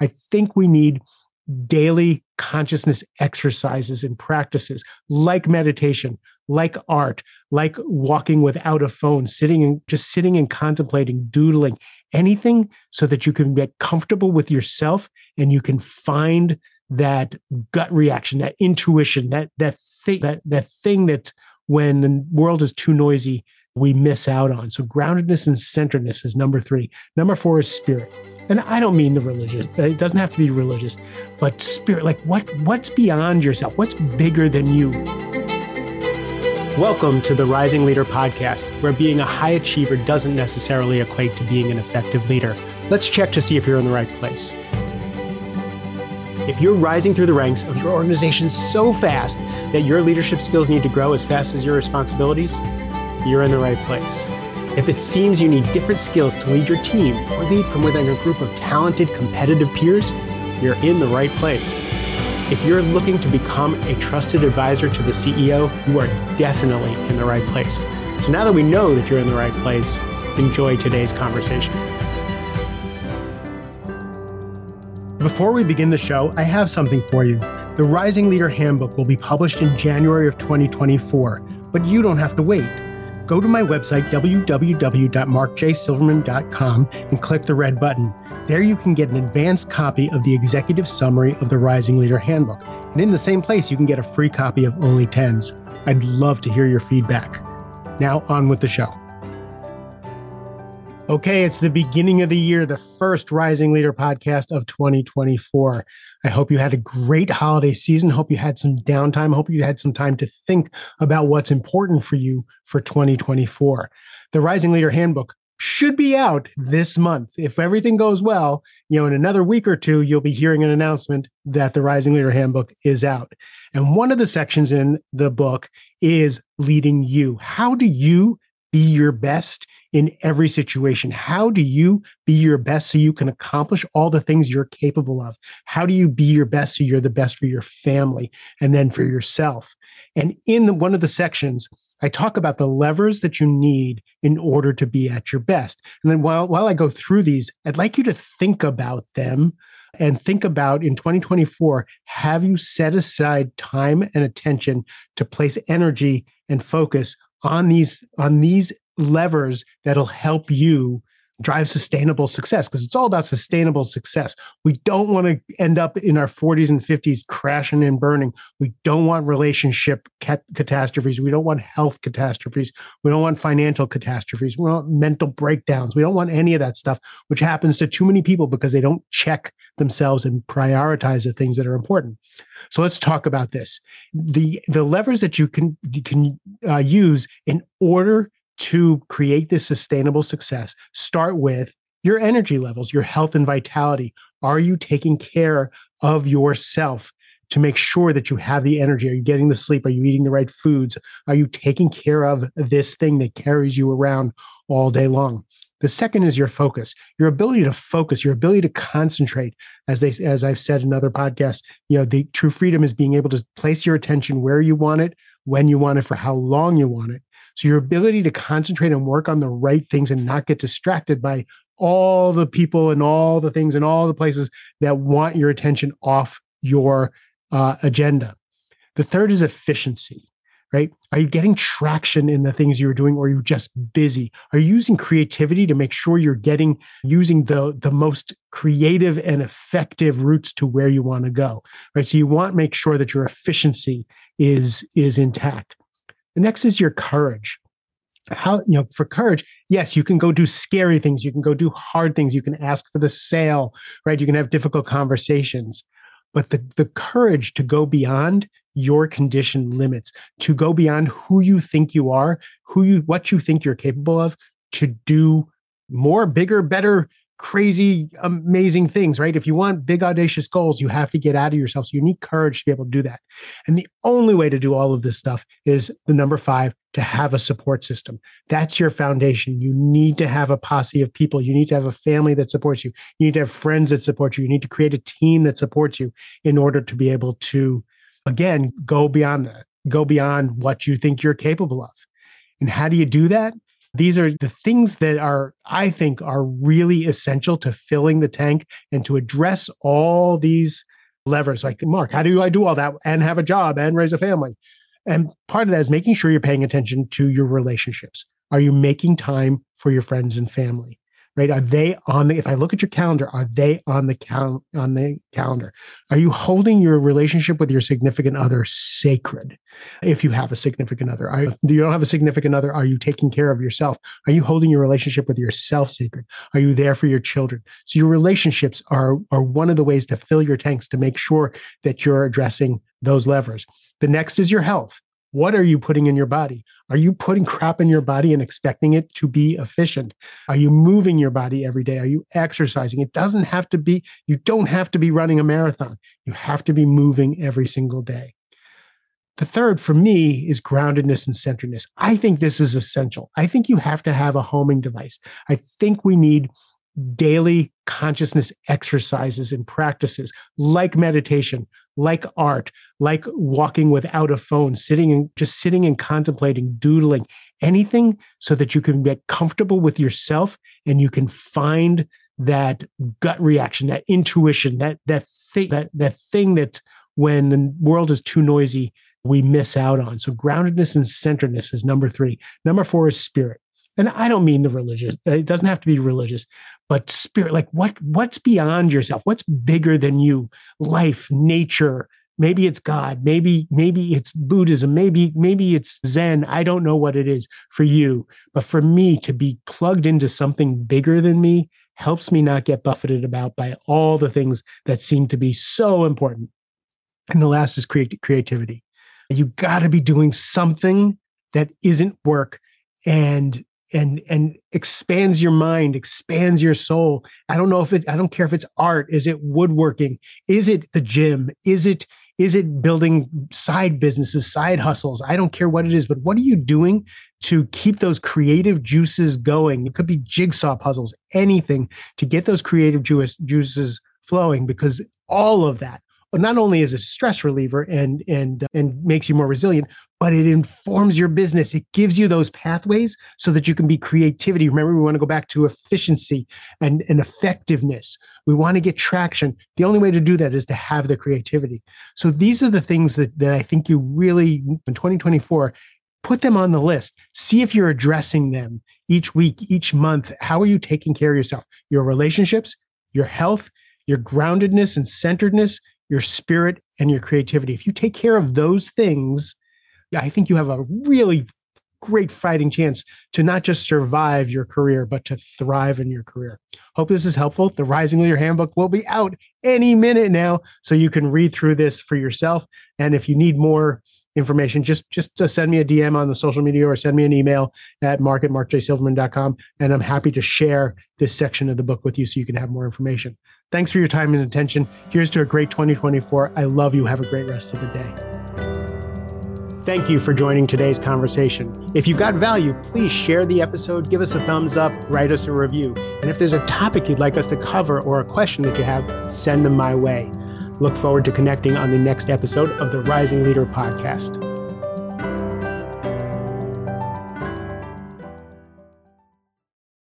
I think we need daily consciousness exercises and practices like meditation, like art, like walking without a phone, sitting and just sitting and contemplating, doodling, anything so that you can get comfortable with yourself and you can find that gut reaction, that intuition, that that thing, that that thing that when the world is too noisy, we miss out on. So groundedness and centeredness is number three. Number four is spirit. And I don't mean the religious. It doesn't have to be religious, but spirit. Like what? What's beyond yourself? What's bigger than you? Welcome to the Rising Leader podcast, where being a high achiever doesn't necessarily equate to being an effective leader. Let's check to see if you're in the right place. If you're rising through the ranks of your organization so fast that your leadership skills need to grow as fast as your responsibilities, you're in the right place. If it seems you need different skills to lead your team or lead from within a group of talented, competitive peers, you're in the right place. If you're looking to become a trusted advisor to the CEO, you are definitely in the right place. So now that we know that you're in the right place, enjoy today's conversation. Before we begin the show, I have something for you. The Rising Leader Handbook will be published in January of 2024, but you don't have to wait go to my website, www.markjsilverman.com, and click the red button. There you can get an advanced copy of the executive summary of the Rising Leader Handbook. And in the same place, you can get a free copy of Only Tens. I'd love to hear your feedback. Now, on with the show. Okay, it's the beginning of the year, the first Rising Leader podcast of 2024. I hope you had a great holiday season. Hope you had some downtime. Hope you had some time to think about what's important for you for 2024. The Rising Leader Handbook should be out this month. If everything goes well, you know, in another week or two, you'll be hearing an announcement that the Rising Leader Handbook is out. And one of the sections in the book is leading you. How do you be your best in every situation? How do you be your best so you can accomplish all the things you're capable of? How do you be your best so you're the best for your family and then for yourself? And in the, one of the sections, I talk about the levers that you need in order to be at your best. And then while, while I go through these, I'd like you to think about them and think about in 2024 have you set aside time and attention to place energy and focus on these on these levers that'll help you drive sustainable success because it's all about sustainable success. We don't want to end up in our 40s and 50s crashing and burning. We don't want relationship cat- catastrophes. We don't want health catastrophes. We don't want financial catastrophes. We don't want mental breakdowns. We don't want any of that stuff, which happens to too many people because they don't check themselves and prioritize the things that are important. So let's talk about this. The the levers that you can you can uh, use in order to create this sustainable success, start with your energy levels, your health and vitality. Are you taking care of yourself to make sure that you have the energy? Are you getting the sleep? Are you eating the right foods? Are you taking care of this thing that carries you around all day long? The second is your focus, your ability to focus, your ability to concentrate. As they, as I've said in other podcasts, you know, the true freedom is being able to place your attention where you want it, when you want it, for how long you want it. So your ability to concentrate and work on the right things and not get distracted by all the people and all the things and all the places that want your attention off your uh, agenda. The third is efficiency, right? Are you getting traction in the things you're doing or are you just busy? Are you using creativity to make sure you're getting using the, the most creative and effective routes to where you want to go, right? So you want to make sure that your efficiency is, is intact. The next is your courage. How, you know, for courage, yes, you can go do scary things. You can go do hard things. You can ask for the sale, right? You can have difficult conversations. But the, the courage to go beyond your condition limits, to go beyond who you think you are, who you, what you think you're capable of, to do more, bigger, better, crazy, amazing things, right? If you want big, audacious goals, you have to get out of yourself. So you need courage to be able to do that. And the only way to do all of this stuff is the number five to have a support system. That's your foundation. You need to have a posse of people. You need to have a family that supports you. You need to have friends that support you. You need to create a team that supports you in order to be able to, again, go beyond that, go beyond what you think you're capable of. And how do you do that? These are the things that are, I think, are really essential to filling the tank and to address all these levers. Like, Mark, how do I do all that and have a job and raise a family? And part of that is making sure you're paying attention to your relationships. Are you making time for your friends and family? Right? Are they on the? If I look at your calendar, are they on the cal on the calendar? Are you holding your relationship with your significant other sacred? If you have a significant other, are, do you don't have a significant other? Are you taking care of yourself? Are you holding your relationship with yourself sacred? Are you there for your children? So your relationships are are one of the ways to fill your tanks to make sure that you're addressing those levers. The next is your health. What are you putting in your body? Are you putting crap in your body and expecting it to be efficient? Are you moving your body every day? Are you exercising? It doesn't have to be, you don't have to be running a marathon. You have to be moving every single day. The third for me is groundedness and centeredness. I think this is essential. I think you have to have a homing device. I think we need daily consciousness exercises and practices like meditation, like art, like walking without a phone, sitting and just sitting and contemplating, doodling, anything so that you can get comfortable with yourself and you can find that gut reaction, that intuition, that that thing, that that thing that when the world is too noisy, we miss out on. So groundedness and centeredness is number three. Number four is spirit. And I don't mean the religious. It doesn't have to be religious, but spirit like what what's beyond yourself? What's bigger than you? Life nature maybe it's god maybe maybe it's buddhism maybe maybe it's zen i don't know what it is for you. But for me to be plugged into something bigger than me helps me not get buffeted about by all the things that seem to be so important. And the last is create, creativity. You got to be doing something that isn't work and and and expands your mind expands your soul. I don't know if it i don't care if it's art. Is it woodworking? Is it the gym? Is it is it building side businesses side hustles? I don't care what it is but what are you doing to keep those creative juices going? It could be jigsaw puzzles anything to get those creative juice, juices flowing because all of that not only is a stress reliever and and and makes you more resilient but it informs your business. It gives you those pathways so that you can be creativity. Remember we want to go back to efficiency and, and effectiveness. We want to get traction. The only way to do that is to have the creativity. So these are the things that, that i think you really in 2024 put them on the list. See if you're addressing them each week each month. How are you taking care of yourself? Your relationships your health your groundedness and centeredness your spirit, and your creativity. If you take care of those things, I think you have a really great fighting chance to not just survive your career, but to thrive in your career. Hope this is helpful. The Rising Leader Handbook will be out any minute now, so you can read through this for yourself. And if you need more information, just just uh, send me a DM on the social media or send me an email at mark at markjsilverman.com. And I'm happy to share this section of the book with you so you can have more information. Thanks for your time and attention. Here's to a great 2024. I love you. Have a great rest of the day. Thank you for joining today's conversation. If you got value, please share the episode, give us a thumbs up, write us a review. And if there's a topic you'd like us to cover or a question that you have, send them my way. Look forward to connecting on the next episode of the Rising Leader podcast.